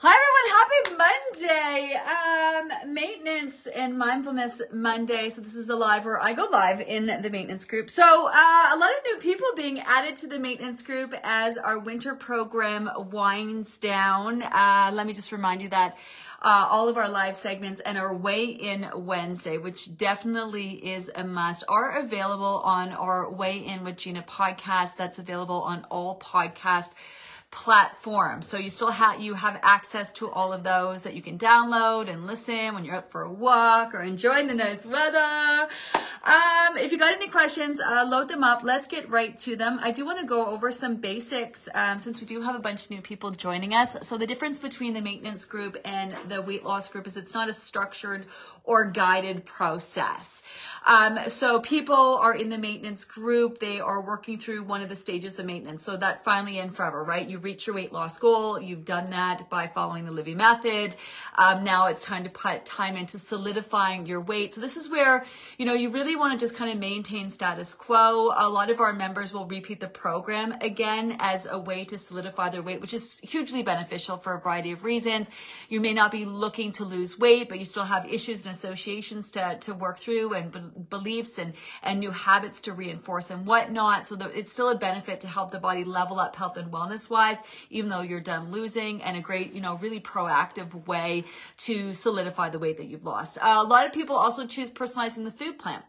Hi everyone, happy Monday. Um, maintenance and mindfulness Monday. So this is the live where I go live in the maintenance group. So uh, a lot of new people being added to the maintenance group as our winter program winds down. Uh, let me just remind you that uh, all of our live segments and our weigh in Wednesday, which definitely is a must, are available on our weigh in with Gina podcast. That's available on all podcast platform. So you still have you have access to all of those that you can download and listen when you're up for a walk or enjoying the nice weather. Um, if you got any questions, uh, load them up. Let's get right to them. I do want to go over some basics um, since we do have a bunch of new people joining us. So the difference between the maintenance group and the weight loss group is it's not a structured or guided process. Um, so people are in the maintenance group. They are working through one of the stages of maintenance. So that finally and forever, right? You reach your weight loss goal. You've done that by following the Livy method. Um, now it's time to put time into solidifying your weight. So this is where, you know, you really want to just kind of maintain status quo. A lot of our members will repeat the program again as a way to solidify their weight, which is hugely beneficial for a variety of reasons. You may not be looking to lose weight, but you still have issues and associations to, to work through and be- beliefs and, and new habits to reinforce and whatnot. So that it's still a benefit to help the body level up health and wellness wise, even though you're done losing and a great, you know, really proactive way to solidify the weight that you've lost. Uh, a lot of people also choose personalizing the food plan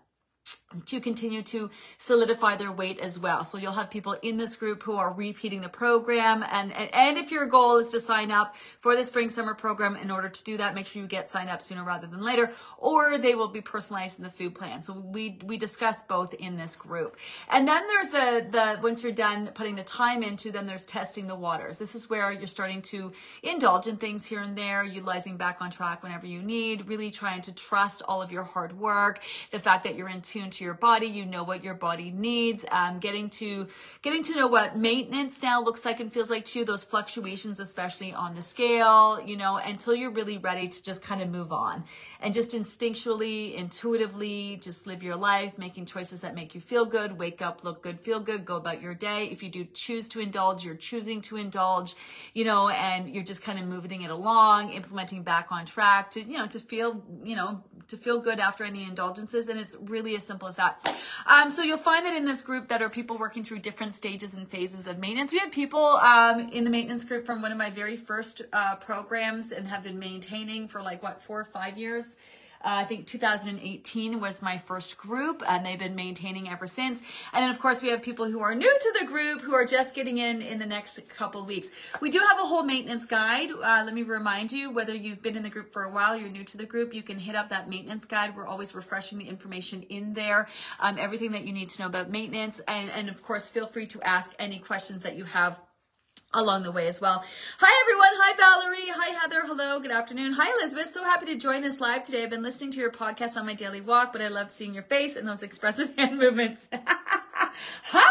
to continue to solidify their weight as well. So you'll have people in this group who are repeating the program. And, and, and, if your goal is to sign up for the spring summer program, in order to do that, make sure you get signed up sooner rather than later, or they will be personalized in the food plan. So we, we discuss both in this group. And then there's the, the, once you're done putting the time into, then there's testing the waters. This is where you're starting to indulge in things here and there, utilizing back on track whenever you need, really trying to trust all of your hard work, the fact that you're in tune to to your body. You know what your body needs. Um, getting to getting to know what maintenance now looks like and feels like to you. Those fluctuations, especially on the scale. You know, until you're really ready to just kind of move on and just instinctually, intuitively, just live your life, making choices that make you feel good. Wake up, look good, feel good. Go about your day. If you do choose to indulge, you're choosing to indulge. You know, and you're just kind of moving it along, implementing back on track to you know to feel you know to feel good after any indulgences. And it's really as simple as that. Um, so you'll find that in this group that are people working through different stages and phases of maintenance. We have people um, in the maintenance group from one of my very first uh, programs and have been maintaining for like what four or five years. Uh, I think 2018 was my first group, and they've been maintaining ever since. And then, of course, we have people who are new to the group who are just getting in in the next couple weeks. We do have a whole maintenance guide. Uh, let me remind you whether you've been in the group for a while, you're new to the group, you can hit up that maintenance guide. We're always refreshing the information in there, um, everything that you need to know about maintenance. And, and of course, feel free to ask any questions that you have along the way as well. Hi everyone. Hi Valerie. Good afternoon. Hi Elizabeth. So happy to join this live today. I've been listening to your podcast on my daily walk, but I love seeing your face and those expressive hand movements. Hi.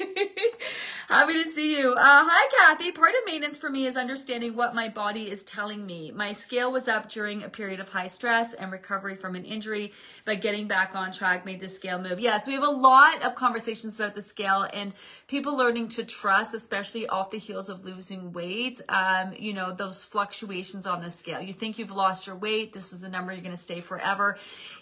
Happy to see you. Uh, hi, Kathy. Part of maintenance for me is understanding what my body is telling me. My scale was up during a period of high stress and recovery from an injury, but getting back on track made the scale move. Yes, yeah, so we have a lot of conversations about the scale and people learning to trust, especially off the heels of losing weight. Um, you know, those fluctuations on the scale. You think you've lost your weight. This is the number you're going to stay forever.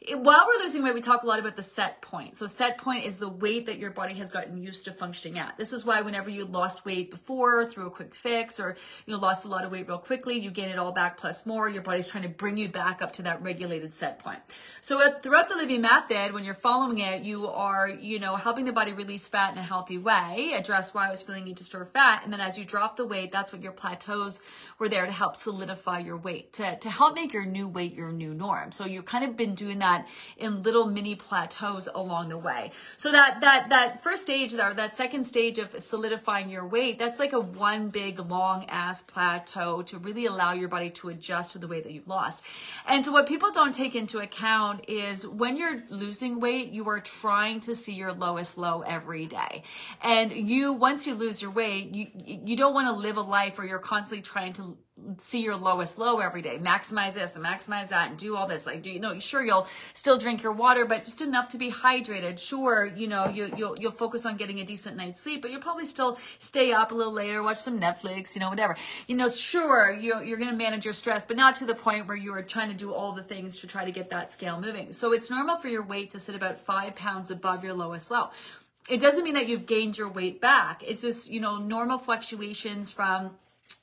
While we're losing weight, we talk a lot about the set point. So set point is the weight that your body has gotten used to functioning at. This is why whenever you lost weight before through a quick fix or you know lost a lot of weight real quickly, you gain it all back plus more. Your body's trying to bring you back up to that regulated set point. So uh, throughout the Livy method, when you're following it, you are you know helping the body release fat in a healthy way, address why I was feeling need to store fat, and then as you drop the weight, that's what your plateaus were there to help solidify your weight, to, to help make your new weight your new norm. So you've kind of been doing that in little mini plateaus along the way. So that that that first stage or that second stage of solidifying solidifying your weight, that's like a one big long ass plateau to really allow your body to adjust to the weight that you've lost. And so what people don't take into account is when you're losing weight, you are trying to see your lowest low every day. And you, once you lose your weight, you, you don't want to live a life where you're constantly trying to see your lowest low every day. Maximize this and maximize that and do all this. Like do you know sure you'll still drink your water but just enough to be hydrated. Sure you know you, you'll you'll focus on getting a decent night's sleep but you'll probably still stay up a little later watch some netflix you know whatever. You know sure you're, you're going to manage your stress but not to the point where you're trying to do all the things to try to get that scale moving. So it's normal for your weight to sit about five pounds above your lowest low. It doesn't mean that you've gained your weight back. It's just you know normal fluctuations from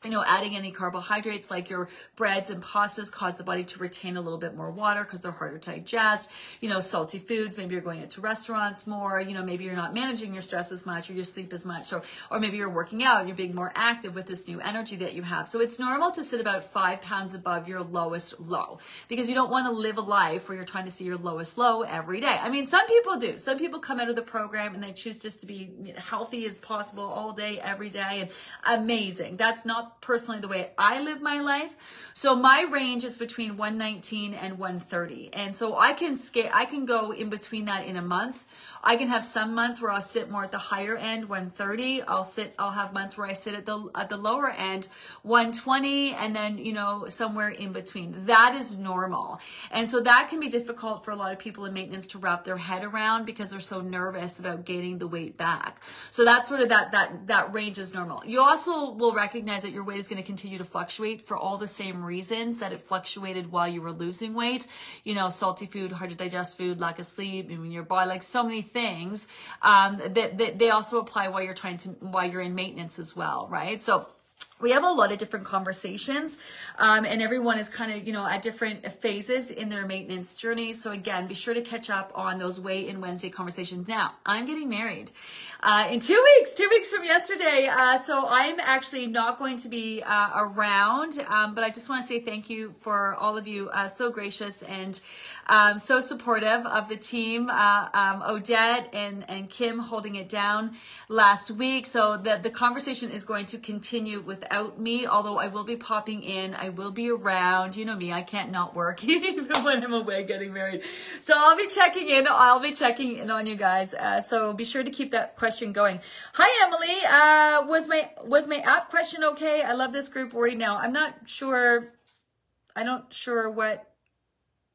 you know, adding any carbohydrates like your breads and pastas cause the body to retain a little bit more water because they're harder to digest. You know, salty foods, maybe you're going into restaurants more, you know, maybe you're not managing your stress as much or your sleep as much, or, or maybe you're working out and you're being more active with this new energy that you have. So it's normal to sit about five pounds above your lowest low because you don't want to live a life where you're trying to see your lowest low every day. I mean, some people do. Some people come out of the program and they choose just to be healthy as possible all day, every day, and amazing. That's not not personally the way I live my life. So my range is between 119 and 130. And so I can scale, I can go in between that in a month. I can have some months where I'll sit more at the higher end, 130. I'll sit, I'll have months where I sit at the, at the lower end, 120, and then, you know, somewhere in between. That is normal. And so that can be difficult for a lot of people in maintenance to wrap their head around because they're so nervous about gaining the weight back. So that's sort of that, that, that range is normal. You also will recognize that your weight is going to continue to fluctuate for all the same reasons that it fluctuated while you were losing weight. You know, salty food, hard to digest food, lack of sleep, I mean, your body, like so many things um, that, that they also apply while you're trying to, while you're in maintenance as well, right? So, we have a lot of different conversations um, and everyone is kind of you know at different phases in their maintenance journey. So again be sure to catch up on those weigh in wednesday conversations. Now i'm getting married uh, in two weeks two weeks from yesterday uh, so i'm actually not going to be uh, around um, but i just want to say thank you for all of you uh, so gracious and um, so supportive of the team uh, um, odette and, and kim holding it down last week. So the, the conversation is going to continue without me, although I will be popping in. I will be around. You know me, I can't not work even when I'm away getting married. So I'll be checking in. I'll be checking in on you guys. Uh, so be sure to keep that question going. Hi, Emily. Uh, was my, was my app question okay? I love this group right now. I'm not sure. I don't sure what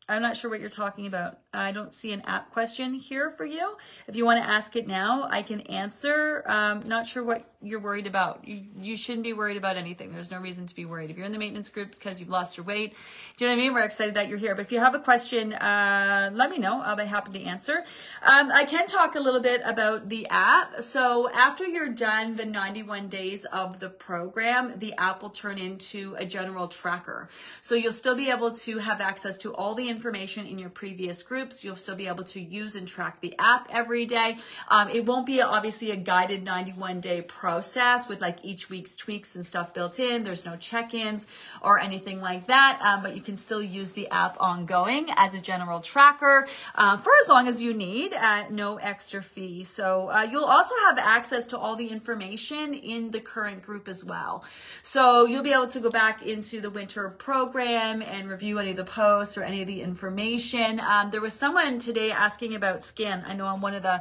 I'm not sure what you're talking about. I don't see an app question here for you. If you want to ask it now, I can answer. Um, not sure what you're worried about. You, you shouldn't be worried about anything. There's no reason to be worried. If you're in the maintenance groups because you've lost your weight, do you know what I mean? We're excited that you're here. But if you have a question, uh, let me know. I'll be happy to answer. Um, I can talk a little bit about the app. So after you're done the 91 days of the program, the app will turn into a general tracker. So you'll still be able to have access to all the information in your previous groups. You'll still be able to use and track the app every day. Um, it won't be obviously a guided 91 day process with like each week's tweaks and stuff built in. There's no check-ins or anything like that, um, but you can still use the app ongoing as a general tracker uh, for as long as you need at no extra fee. So uh, you'll also have access to all the information in the current group as well. So you'll be able to go back into the winter program and review any of the posts or any of the information. Um, there was someone today asking about skin. I know on one of the,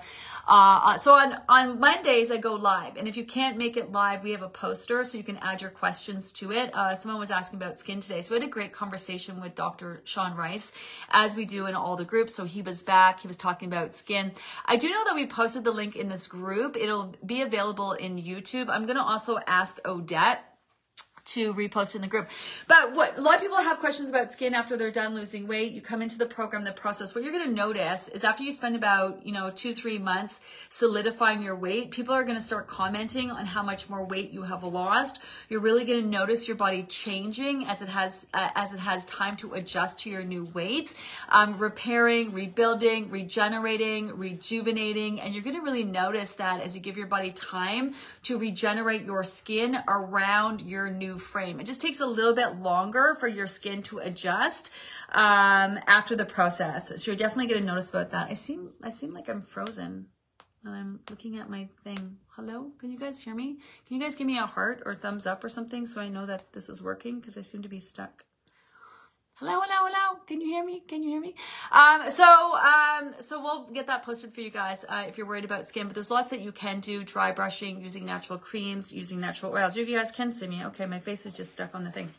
uh, uh so on, on Mondays I go live and if you can't can't make it live, we have a poster so you can add your questions to it. Uh, someone was asking about skin today. So we had a great conversation with Dr. Sean Rice, as we do in all the groups. So he was back. He was talking about skin. I do know that we posted the link in this group. It'll be available in YouTube. I'm going to also ask Odette to repost in the group. But what a lot of people have questions about skin after they're done losing weight. You come into the program, the process. What you're going to notice is after you spend about, you know, two, three months solidifying your weight, people are going to start commenting on how much more weight you have lost. You're really going to notice your body changing as it has, uh, as it has time to adjust to your new weight, um, repairing, rebuilding, regenerating, rejuvenating. And you're going to really notice that as you give your body time to regenerate your skin around your new frame. It just takes a little bit longer for your skin to adjust um, after the process. So you're definitely going to notice about that. I seem I seem like I'm frozen. and I'm looking at my thing. Hello? Can you guys hear me? Can you guys give me a heart or thumbs up or something so I know that this is working? Because I seem to be stuck. Hello, hello, hello. Can you hear me? Can you hear me? Um, so, um, so we'll get that posted for you guys uh, if you're worried about skin. But there's lots that you can do: dry brushing, using natural creams, using natural oils. You guys can see me. Okay, my face is just stuck on the thing.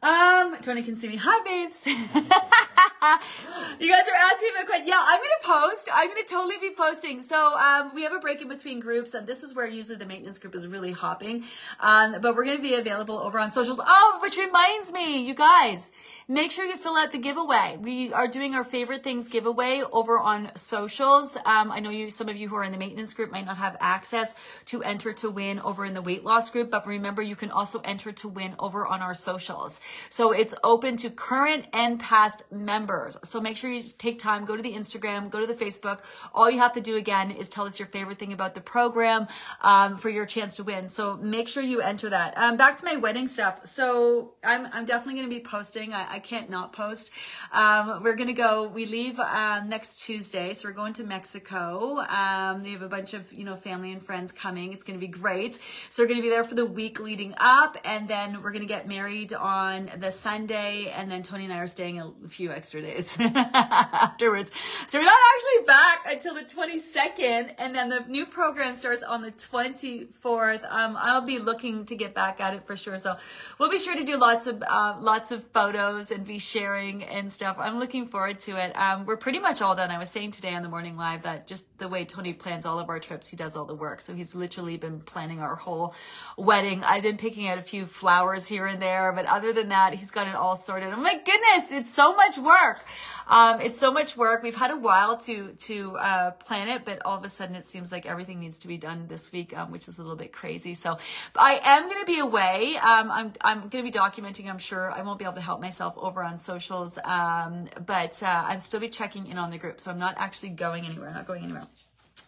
Um, Tony can see me. Hi, babes. you guys are asking me a question. Yeah, I'm gonna post. I'm gonna totally be posting. So, um, we have a break in between groups, and this is where usually the maintenance group is really hopping. Um, but we're gonna be available over on socials. Oh, which reminds me, you guys, make sure you fill out the giveaway. We are doing our favorite things giveaway over on socials. Um, I know you, some of you who are in the maintenance group might not have access to enter to win over in the weight loss group, but remember, you can also enter to win over on our socials. So it's open to current and past members. So make sure you take time, go to the Instagram, go to the Facebook. All you have to do again is tell us your favorite thing about the program um, for your chance to win. So make sure you enter that. Um, back to my wedding stuff. So I'm, I'm definitely going to be posting. I, I, can't not post. Um, we're going to go, we leave um, next Tuesday. So we're going to Mexico. Um, we have a bunch of, you know, family and friends coming. It's going to be great. So we're going to be there for the week leading up. And then we're going to get married on the Sunday, and then Tony and I are staying a few extra days afterwards. So we're not actually back until the 22nd, and then the new program starts on the 24th. Um, I'll be looking to get back at it for sure. So we'll be sure to do lots of uh, lots of photos and be sharing and stuff. I'm looking forward to it. Um, we're pretty much all done. I was saying today on the morning live that just the way Tony plans all of our trips, he does all the work. So he's literally been planning our whole wedding. I've been picking out a few flowers here and there, but other than that, he's got it all sorted. Oh my goodness, it's so much work. Um, it's so much work. We've had a while to to uh, plan it, but all of a sudden it seems like everything needs to be done this week, um, which is a little bit crazy. So I am going to be away. Um, I'm I'm going to be documenting. I'm sure I won't be able to help myself over on socials, um, but uh, I'm still be checking in on the group. So I'm not actually going anywhere. I'm not going anywhere.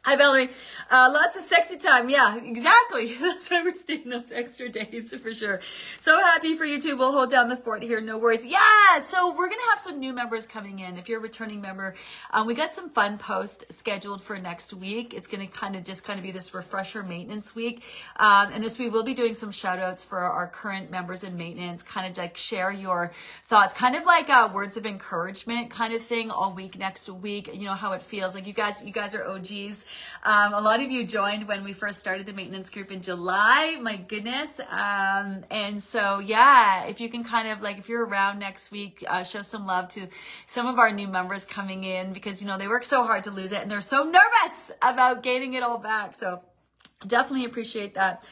Hi, Valerie. Uh, lots of sexy time. Yeah, exactly. That's why we're staying those extra days for sure. So happy for you too. We'll hold down the fort here. No worries. Yeah. So we're going to have some new members coming in. If you're a returning member, um, we got some fun posts scheduled for next week. It's going to kind of just kind of be this refresher maintenance week. Um, and this, we will be doing some shout outs for our current members in maintenance, kind of like share your thoughts, kind of like uh, words of encouragement kind of thing all week next week. You know, how it feels like you guys, you guys are OGs. Um, a lot of you joined when we first started the maintenance group in July. My goodness. Um, and so, yeah, if you can kind of like, if you're around next week, uh, show some love to some of our new members coming in because, you know, they work so hard to lose it and they're so nervous about gaining it all back. So definitely appreciate that.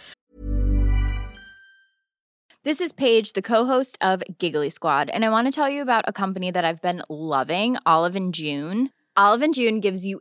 This is Paige, the co-host of Giggly Squad, and I want to tell you about a company that I've been loving, Olive and June. Olive and June gives you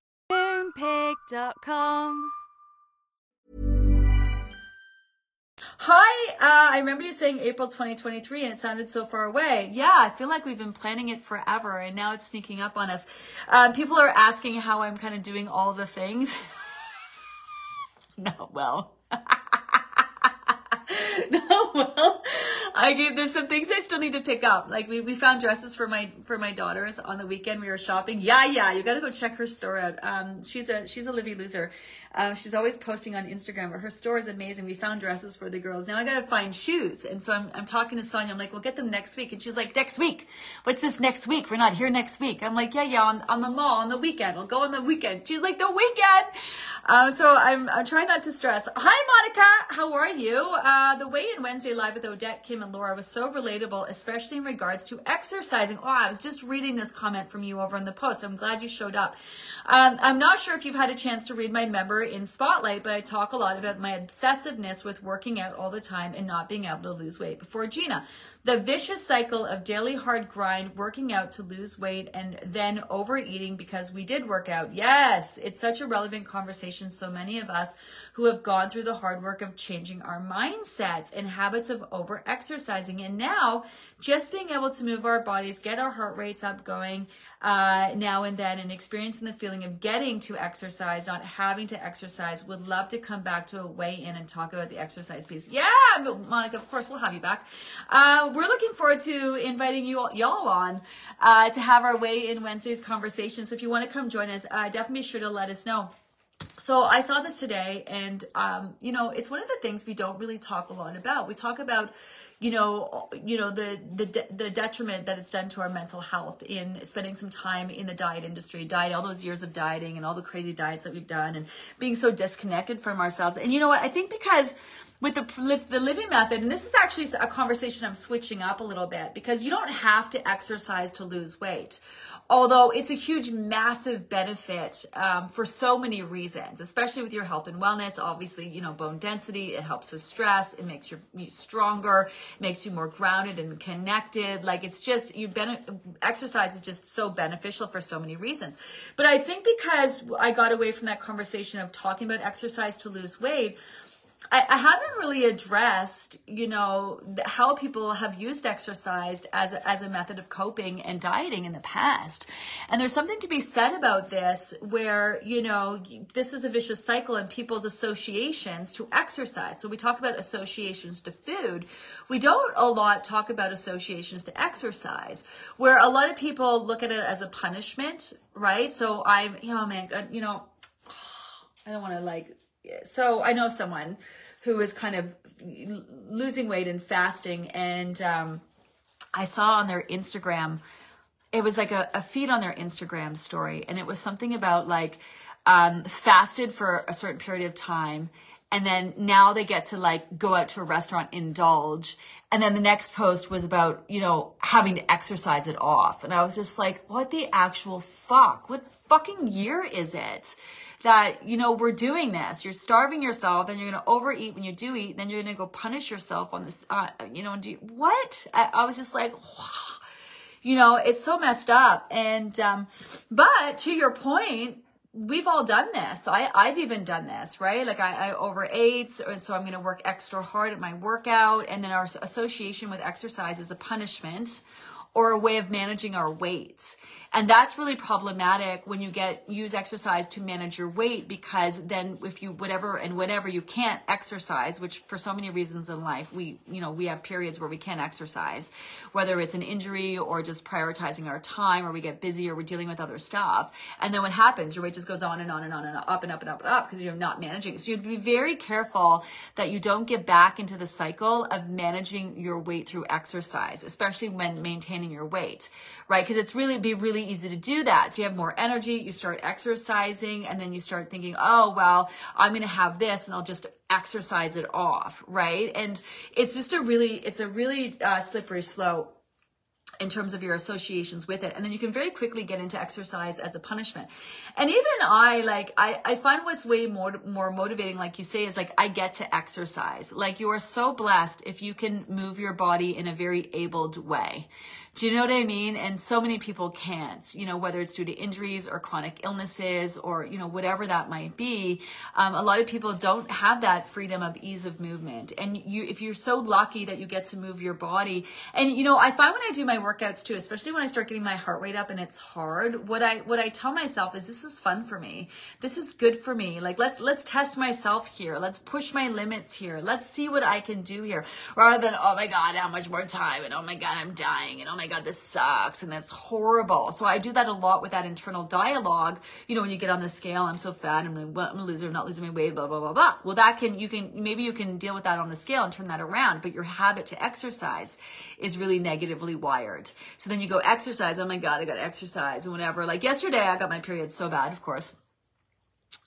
Moonpig.com. Hi, uh, I remember you saying April 2023 and it sounded so far away. Yeah, I feel like we've been planning it forever and now it's sneaking up on us. Um, people are asking how I'm kind of doing all the things. no, well. no, well, I gave there's some things I still need to pick up. Like we, we found dresses for my for my daughters on the weekend. We were shopping. Yeah, yeah, you got to go check her store out. Um, she's a she's a Livy loser. Um, she's always posting on Instagram, but her store is amazing. We found dresses for the girls. Now I got to find shoes, and so I'm I'm talking to Sonia. I'm like, we'll get them next week, and she's like, next week. What's this next week? We're not here next week. I'm like, yeah, yeah, on on the mall on the weekend. We'll go on the weekend. She's like, the weekend. Um, so I'm I'm trying not to stress. Hi, Monica. How are you? Uh, the weigh in Wednesday live with Odette, Kim, and Laura was so relatable, especially in regards to exercising. Oh, I was just reading this comment from you over in the post. I'm glad you showed up. Um, I'm not sure if you've had a chance to read my member in Spotlight, but I talk a lot about my obsessiveness with working out all the time and not being able to lose weight. Before Gina, the vicious cycle of daily hard grind, working out to lose weight, and then overeating because we did work out. Yes, it's such a relevant conversation. So many of us who have gone through the hard work of changing our mindsets and habits of over exercising. And now just being able to move our bodies, get our heart rates up going uh, now and then, and experiencing the feeling of getting to exercise, not having to exercise. Would love to come back to a weigh in and talk about the exercise piece. Yeah, Monica, of course, we'll have you back. Uh, we're looking forward to inviting you all, y'all on uh, to have our weigh in Wednesday's conversation. So if you want to come join us, uh, definitely be sure to let us know so I saw this today, and um, you know, it's one of the things we don't really talk a lot about. We talk about, you know, you know the the the detriment that it's done to our mental health in spending some time in the diet industry, diet, all those years of dieting, and all the crazy diets that we've done, and being so disconnected from ourselves. And you know what? I think because with the the Livy method, and this is actually a conversation I'm switching up a little bit because you don't have to exercise to lose weight although it's a huge, massive benefit um, for so many reasons, especially with your health and wellness. Obviously, you know, bone density, it helps with stress, it makes you, stronger, makes you more grounded and connected. Like it's just, you ben- exercise is just so beneficial for so many reasons. But I think because I got away from that conversation of talking about exercise to lose weight, I, I haven't really addressed, you know, how people have used exercise as a, as a method of coping and dieting in the past. And there's something to be said about this where, you know, this is a vicious cycle in people's associations to exercise. So we talk about associations to food. We don't a lot talk about associations to exercise, where a lot of people look at it as a punishment, right? So I'm, you know, man, uh, you know, I don't want to like so I know someone who is kind of losing weight and fasting, and um, I saw on their Instagram, it was like a, a, feed on their Instagram story, and it was something about like um, fasted for a certain period of time. And then now they get to like go out to a restaurant, indulge. And then the next post was about, you know, having to exercise it off. And I was just like, what the actual fuck? What fucking year is it? that, you know, we're doing this. You're starving yourself and you're going to overeat when you do eat. Then you're going to go punish yourself on this, uh, you know, do what? I, I, was just like, you know, it's so messed up. And, um, but to your point, we've all done this. So I, I've even done this, right? Like I, I overate, so, so I'm going to work extra hard at my workout. And then our association with exercise is a punishment or a way of managing our weight. And that's really problematic when you get use exercise to manage your weight because then if you whatever and whenever you can't exercise, which for so many reasons in life, we you know, we have periods where we can't exercise, whether it's an injury or just prioritizing our time or we get busy or we're dealing with other stuff. And then what happens? Your weight just goes on and on and on and up and up and up and up because you're not managing. So you have to be very careful that you don't get back into the cycle of managing your weight through exercise, especially when maintaining your weight, right? Because it's really be really easy to do that. So you have more energy, you start exercising, and then you start thinking, oh, well, I'm going to have this and I'll just exercise it off, right? And it's just a really, it's a really uh, slippery slope in terms of your associations with it and then you can very quickly get into exercise as a punishment and even i like i i find what's way more more motivating like you say is like i get to exercise like you are so blessed if you can move your body in a very abled way Do you know what I mean? And so many people can't, you know, whether it's due to injuries or chronic illnesses or, you know, whatever that might be. Um, a lot of people don't have that freedom of ease of movement. And you, if you're so lucky that you get to move your body, and, you know, I find when I do my workouts too, especially when I start getting my heart rate up and it's hard, what I, what I tell myself is this is fun for me. This is good for me. Like, let's, let's test myself here. Let's push my limits here. Let's see what I can do here rather than, oh my God, how much more time? And oh my God, I'm dying. And oh my God, this sucks and that's horrible. So I do that a lot with that internal dialogue. You know, when you get on the scale, I'm so fat, I'm gonna, I'm loser, I'm not losing my weight, blah, blah, blah, blah. Well, that can, you can, maybe you can deal with that on the scale and turn that around, but your habit to exercise is really negatively wired. So then you go exercise, oh my God, I gotta exercise and whatever. Like yesterday, I got my period so bad, of course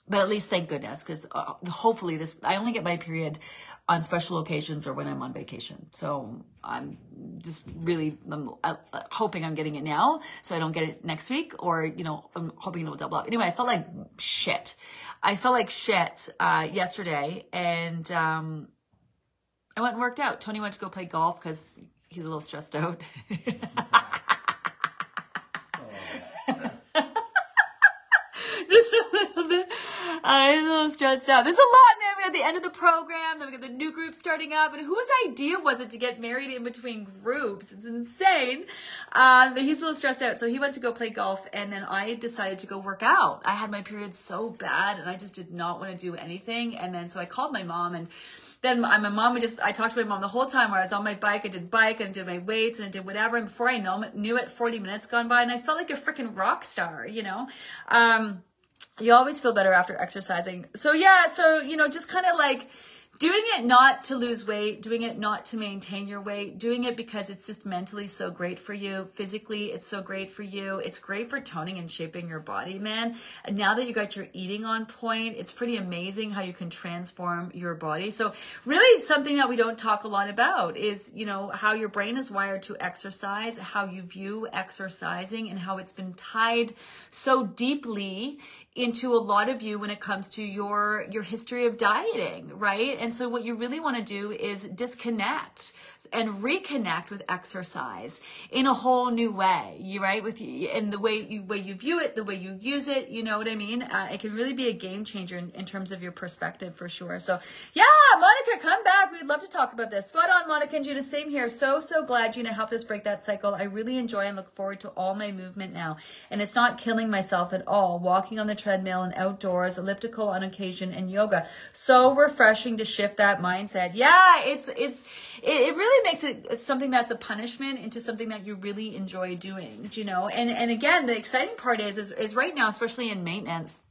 but at least thank goodness because uh, hopefully this i only get my period on special occasions or when i'm on vacation. So i'm just really I'm, uh, hoping i'm getting it now so i don't get it next week or you know i'm hoping it will double up anyway i felt like shit. I felt like shit uh, yesterday and um, i went and worked out. Tony went to go play golf because he's a little stressed out just a little bit. I'm a little stressed out. There's a lot now. We got the end of the program, then we got the new group starting up. And whose idea was it to get married in between groups? It's insane. Um, but he's a little stressed out. So he went to go play golf, and then I decided to go work out. I had my period so bad, and I just did not want to do anything. And then so I called my mom and then my mom would just, I talked to my mom the whole time where I was on my bike. I did bike and I did my weights and I did whatever. And before I know, knew it, 40 minutes gone by and I felt like a freaking rock star, you know? Um, you always feel better after exercising. So yeah, so, you know, just kind of like, doing it not to lose weight, doing it not to maintain your weight, doing it because it's just mentally so great for you. Physically, it's so great for you. It's great for toning and shaping your body, man. And now that you got your eating on point, it's pretty amazing how you can transform your body. So really something that we don't talk a lot about is, you know, how your brain is wired to exercise, how you view exercising and how it's been tied so deeply into a lot of you when it comes to your your history of dieting right? And so what you really want to do is disconnect and reconnect with exercise in a whole new way you right? With you in the way you way you view it the way you use it you know what i mean? Uh, it can really be a game changer in, in terms of your perspective for sure. So yeah monica come back. We'd love to talk about this. Spot on monica and gina. Same here. So so glad gina helped us break that cycle. I really enjoy and look forward to all my movement now. And it's not killing myself at all walking on the treadmill and outdoors, elliptical on occasion, and yoga. So refreshing to shift that mindset. Yeah, it's it's it, really makes it something that's a punishment into something that you really enjoy doing. You know, and and again, the exciting part is is, is right now, especially in maintenance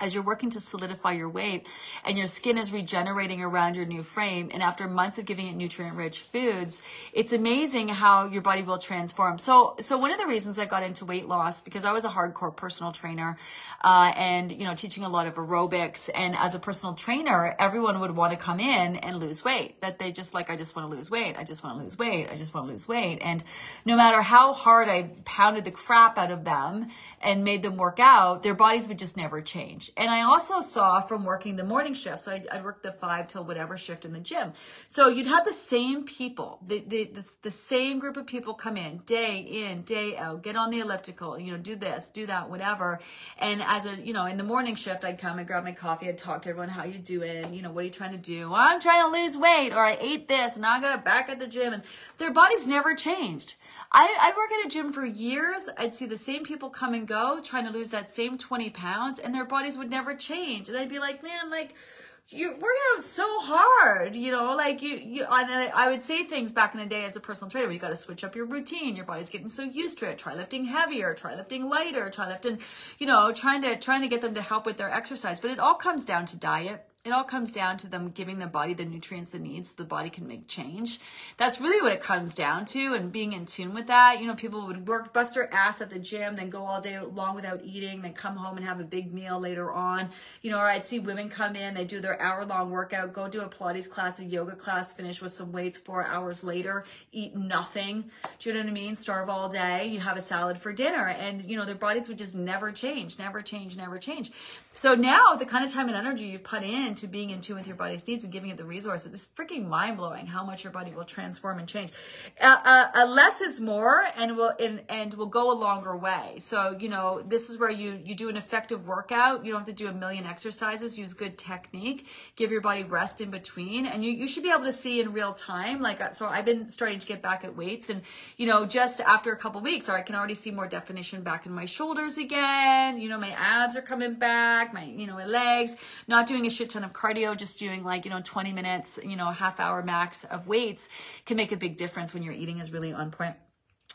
as you're working to solidify your weight and your skin is regenerating around your new frame and after months of giving it nutrient rich foods it's amazing how your body will transform. So so one of the reasons i got into weight loss because i was a hardcore personal trainer uh, and you know teaching a lot of aerobics and as a personal trainer everyone would want to come in and lose weight that they just like i just want to lose weight. I just want to lose weight. I just want to lose weight. And no matter how hard i pounded the crap out of them and made them work out their bodies would just never change change. And I also saw from working the morning shift, so I, would work the five till whatever shift in the gym. So you'd have the same people, the, the, the, the same group of people come in day in, day out, get on the elliptical, you know, do this, do that, whatever. And as a, you know, in the morning shift, I'd come and grab my coffee, I'd talk to everyone, how you doing? You know, what are you trying to do? Well, I'm trying to lose weight, or I ate this, and now I got back at the gym. And their bodies never changed. I, I'd work at a gym for years. I'd see the same people come and go, trying to lose that same 20 pounds, and their bodies would never change. And I'd be like, man, like, you're working out so hard, you know, like you, you, and I would say things back in the day as a personal trainer, you got to switch up your routine. Your body's getting so used to it. Try lifting heavier, try lifting lighter, try lifting, you know, trying to, trying to get them to help with their exercise. But it all comes down to diet it all comes down to them giving the body the nutrients the needs so the body can make change. That's really what it comes down to and being in tune with that. You know, people would work, bust their ass at the gym, then go all day long without eating, then come home and have a big meal later on. You know, or I'd see women come in, they do their hour long workout, go do a Pilates class, a yoga class, finish with some weights four hours later, eat nothing. Do you know what I mean? Starve all day. You have a salad for dinner. And, you know, their bodies would just never change, never change, never change. So now the kind of time and energy you put in into being in tune with your body's needs and giving it the resources, it's freaking mind blowing how much your body will transform and change. Uh, uh, uh, less is more, and will and, and will go a longer way. So you know, this is where you you do an effective workout. You don't have to do a million exercises. Use good technique. Give your body rest in between, and you you should be able to see in real time. Like uh, so, I've been starting to get back at weights, and you know, just after a couple weeks, I can already see more definition back in my shoulders again. You know, my abs are coming back. My you know my legs. Not doing a shit ton of cardio, just doing like you know 20 minutes, you know, a half hour max of weights can make a big difference when your eating is really on point.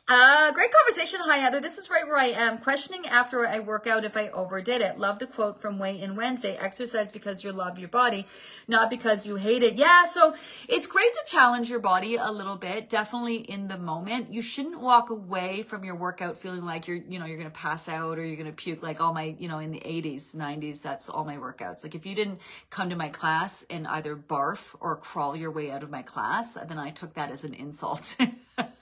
Uh, great conversation. Hi, Heather. This is right where I am. Questioning after I work out if I overdid it. Love the quote from Weigh In Wednesday. Exercise because you love your body, not because you hate it. Yeah, so it's great to challenge your body a little bit. Definitely in the moment. You shouldn't walk away from your workout feeling like you're, you know, you're going to pass out or you're going to puke like all my, you know, in the 80s, 90s, that's all my workouts. Like if you didn't come to my class and either barf or crawl your way out of my class, then I took that as an insult.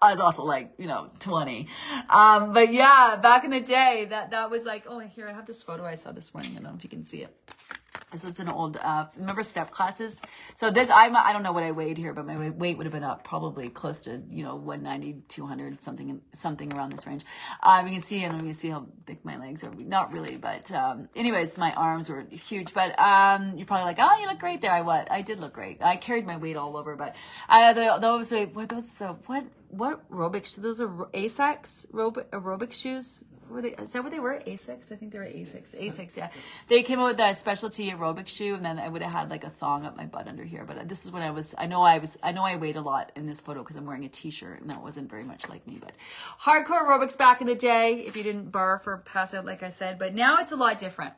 I was also like, you know, 20. Um, but yeah, back in the day, that, that was like, oh, here, I have this photo I saw this morning. I don't know if you can see it. This is an old, uh, remember step classes? So this, I'm, I don't know what I weighed here, but my weight would have been up probably close to, you know, 190, 200, something, something around this range. Um, you can see, and you can see how thick my legs are. Not really, but, um, anyways, my arms were huge, but, um, you're probably like, oh, you look great there. I what? I did look great. I carried my weight all over, but, uh, the, those, what, those, the, what, what aerobics, those are Asics aerobic, aerobic shoes? Were they, is that what they were? Asics? I think they were Asics. Asics, yeah. They came out with that specialty aerobic shoe, and then I would have had like a thong up my butt under here. But this is when I was. I know I was. I know I weighed a lot in this photo because I'm wearing a t-shirt, and that wasn't very much like me. But hardcore aerobics back in the day, if you didn't barf or pass out, like I said. But now it's a lot different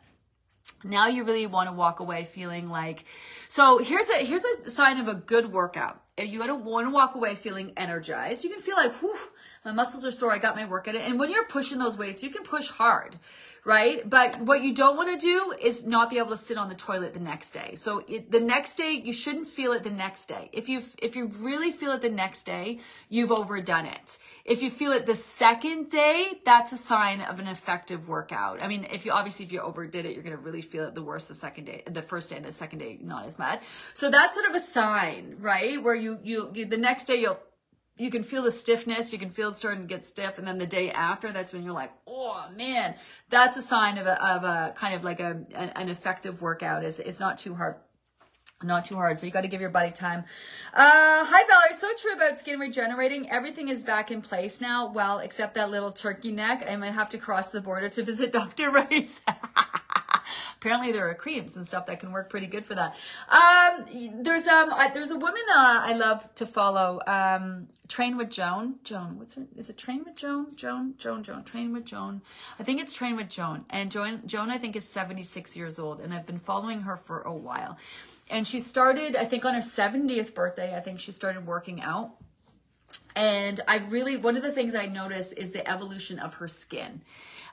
now you really want to walk away feeling like so here's a here's a sign of a good workout you don't want to walk away feeling energized you can feel like whew, my muscles are sore. I got my work at it. And when you're pushing those weights, you can push hard, right? But what you don't want to do is not be able to sit on the toilet the next day. So it, the next day, you shouldn't feel it the next day. If you if you really feel it the next day, you've overdone it. If you feel it the second day, that's a sign of an effective workout. I mean, if you obviously if you overdid it, you're going to really feel it the worst the second day, the first day and the second day not as bad. So that's sort of a sign, right? Where you you, you the next day you'll you can feel the stiffness, you can feel it starting to get stiff, and then the day after, that's when you're like, oh man, that's a sign of a, of a kind of like a, an effective workout. Is it's not too hard not too hard. So you got to give your body time. Uh, hi Valerie. So true about skin regenerating. Everything is back in place now. Well, except that little turkey neck. I might have to cross the border to visit Dr. Rice. Apparently there are creams and stuff that can work pretty good for that. Um, there's um, I, there's a woman uh, I love to follow. Um, Train with Joan. Joan, what's her? Is it Train with Joan? Joan, Joan, Joan. Train with Joan. I think it's Train with Joan. And Joan, Joan, I think is 76 years old, and I've been following her for a while. And she started, I think, on her 70th birthday. I think she started working out. And I really, one of the things I noticed is the evolution of her skin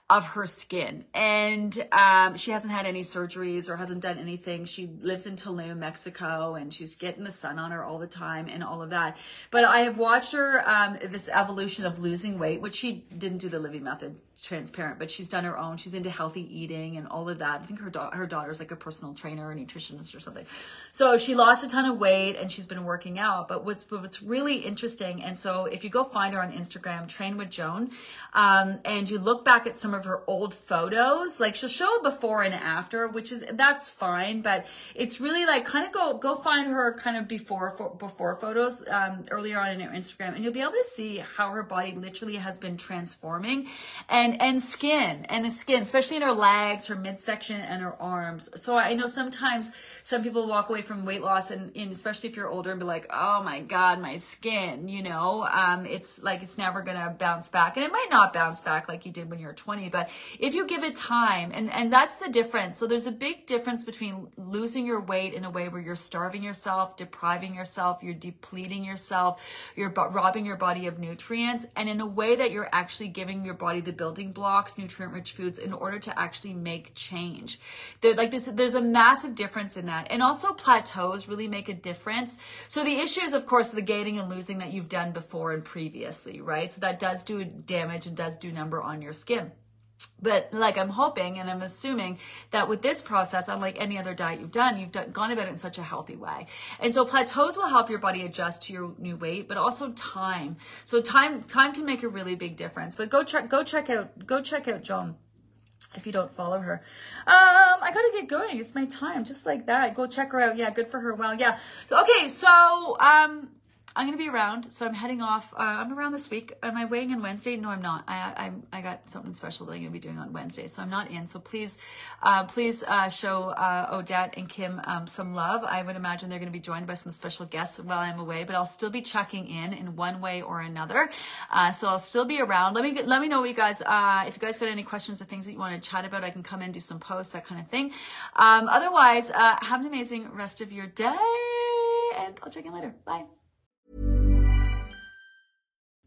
of her skin. And um, she hasn't had any surgeries or hasn't done anything. She lives in Tulum, Mexico, and she's getting the sun on her all the time and all of that. But I have watched her, um, this evolution of losing weight, which she didn't do the Livy method transparent, but she's done her own. She's into healthy eating and all of that. I think her, da- her daughter's like a personal trainer or nutritionist or something. So she lost a ton of weight and she's been working out. But what's, what's really interesting, and so if you go find her on Instagram, Train with Joan, um, and you look back at some of her old photos. Like she'll show before and after, which is that's fine, but it's really like kind of go go find her kind of before before photos um, earlier on in her Instagram, and you'll be able to see how her body literally has been transforming, and and skin and the skin, especially in her legs, her midsection, and her arms. So I know sometimes some people walk away from weight loss, and, and especially if you're older, and be like, oh my god, my skin, you know, um, it's like it's never gonna bounce back, and it might not bounce back like you did when you were 20, but if you give it time, and, and that's the difference. So there's a big difference between losing your weight in a way where you're starving yourself, depriving yourself, you're depleting yourself, you're robbing your body of nutrients, and in a way that you're actually giving your body the building blocks, nutrient rich foods in order to actually make change. There, like this, there's a massive difference in that. And also plateaus really make a difference. So the issue is, of course, the gaining and losing that you've done before and previously, right? So that does do damage and does do number on your skin. But like I'm hoping and I'm assuming that with this process, unlike any other diet you've done, you've done, gone about it in such a healthy way. And so plateaus will help your body adjust to your new weight, but also time. So time time can make a really big difference. But go check go check out go check out Joan if you don't follow her. Um, I gotta get going. It's my time, just like that. Go check her out. Yeah, good for her. Well, yeah. Okay, so um, I'm gonna be around, so I'm heading off. Uh, I'm around this week. Am I weighing in Wednesday? No, I'm not. I I, I got something special that I'm gonna be doing on Wednesday, so I'm not in. So please, uh, please uh, show uh, Odette and Kim um, some love. I would imagine they're gonna be joined by some special guests while I'm away, but I'll still be checking in in one way or another. Uh, so I'll still be around. Let me let me know what you guys. Uh, if you guys got any questions or things that you want to chat about, I can come in do some posts, that kind of thing. Um, otherwise, have an amazing rest of your day, and I'll check in later. Bye.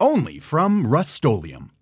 only from Rust-Oleum.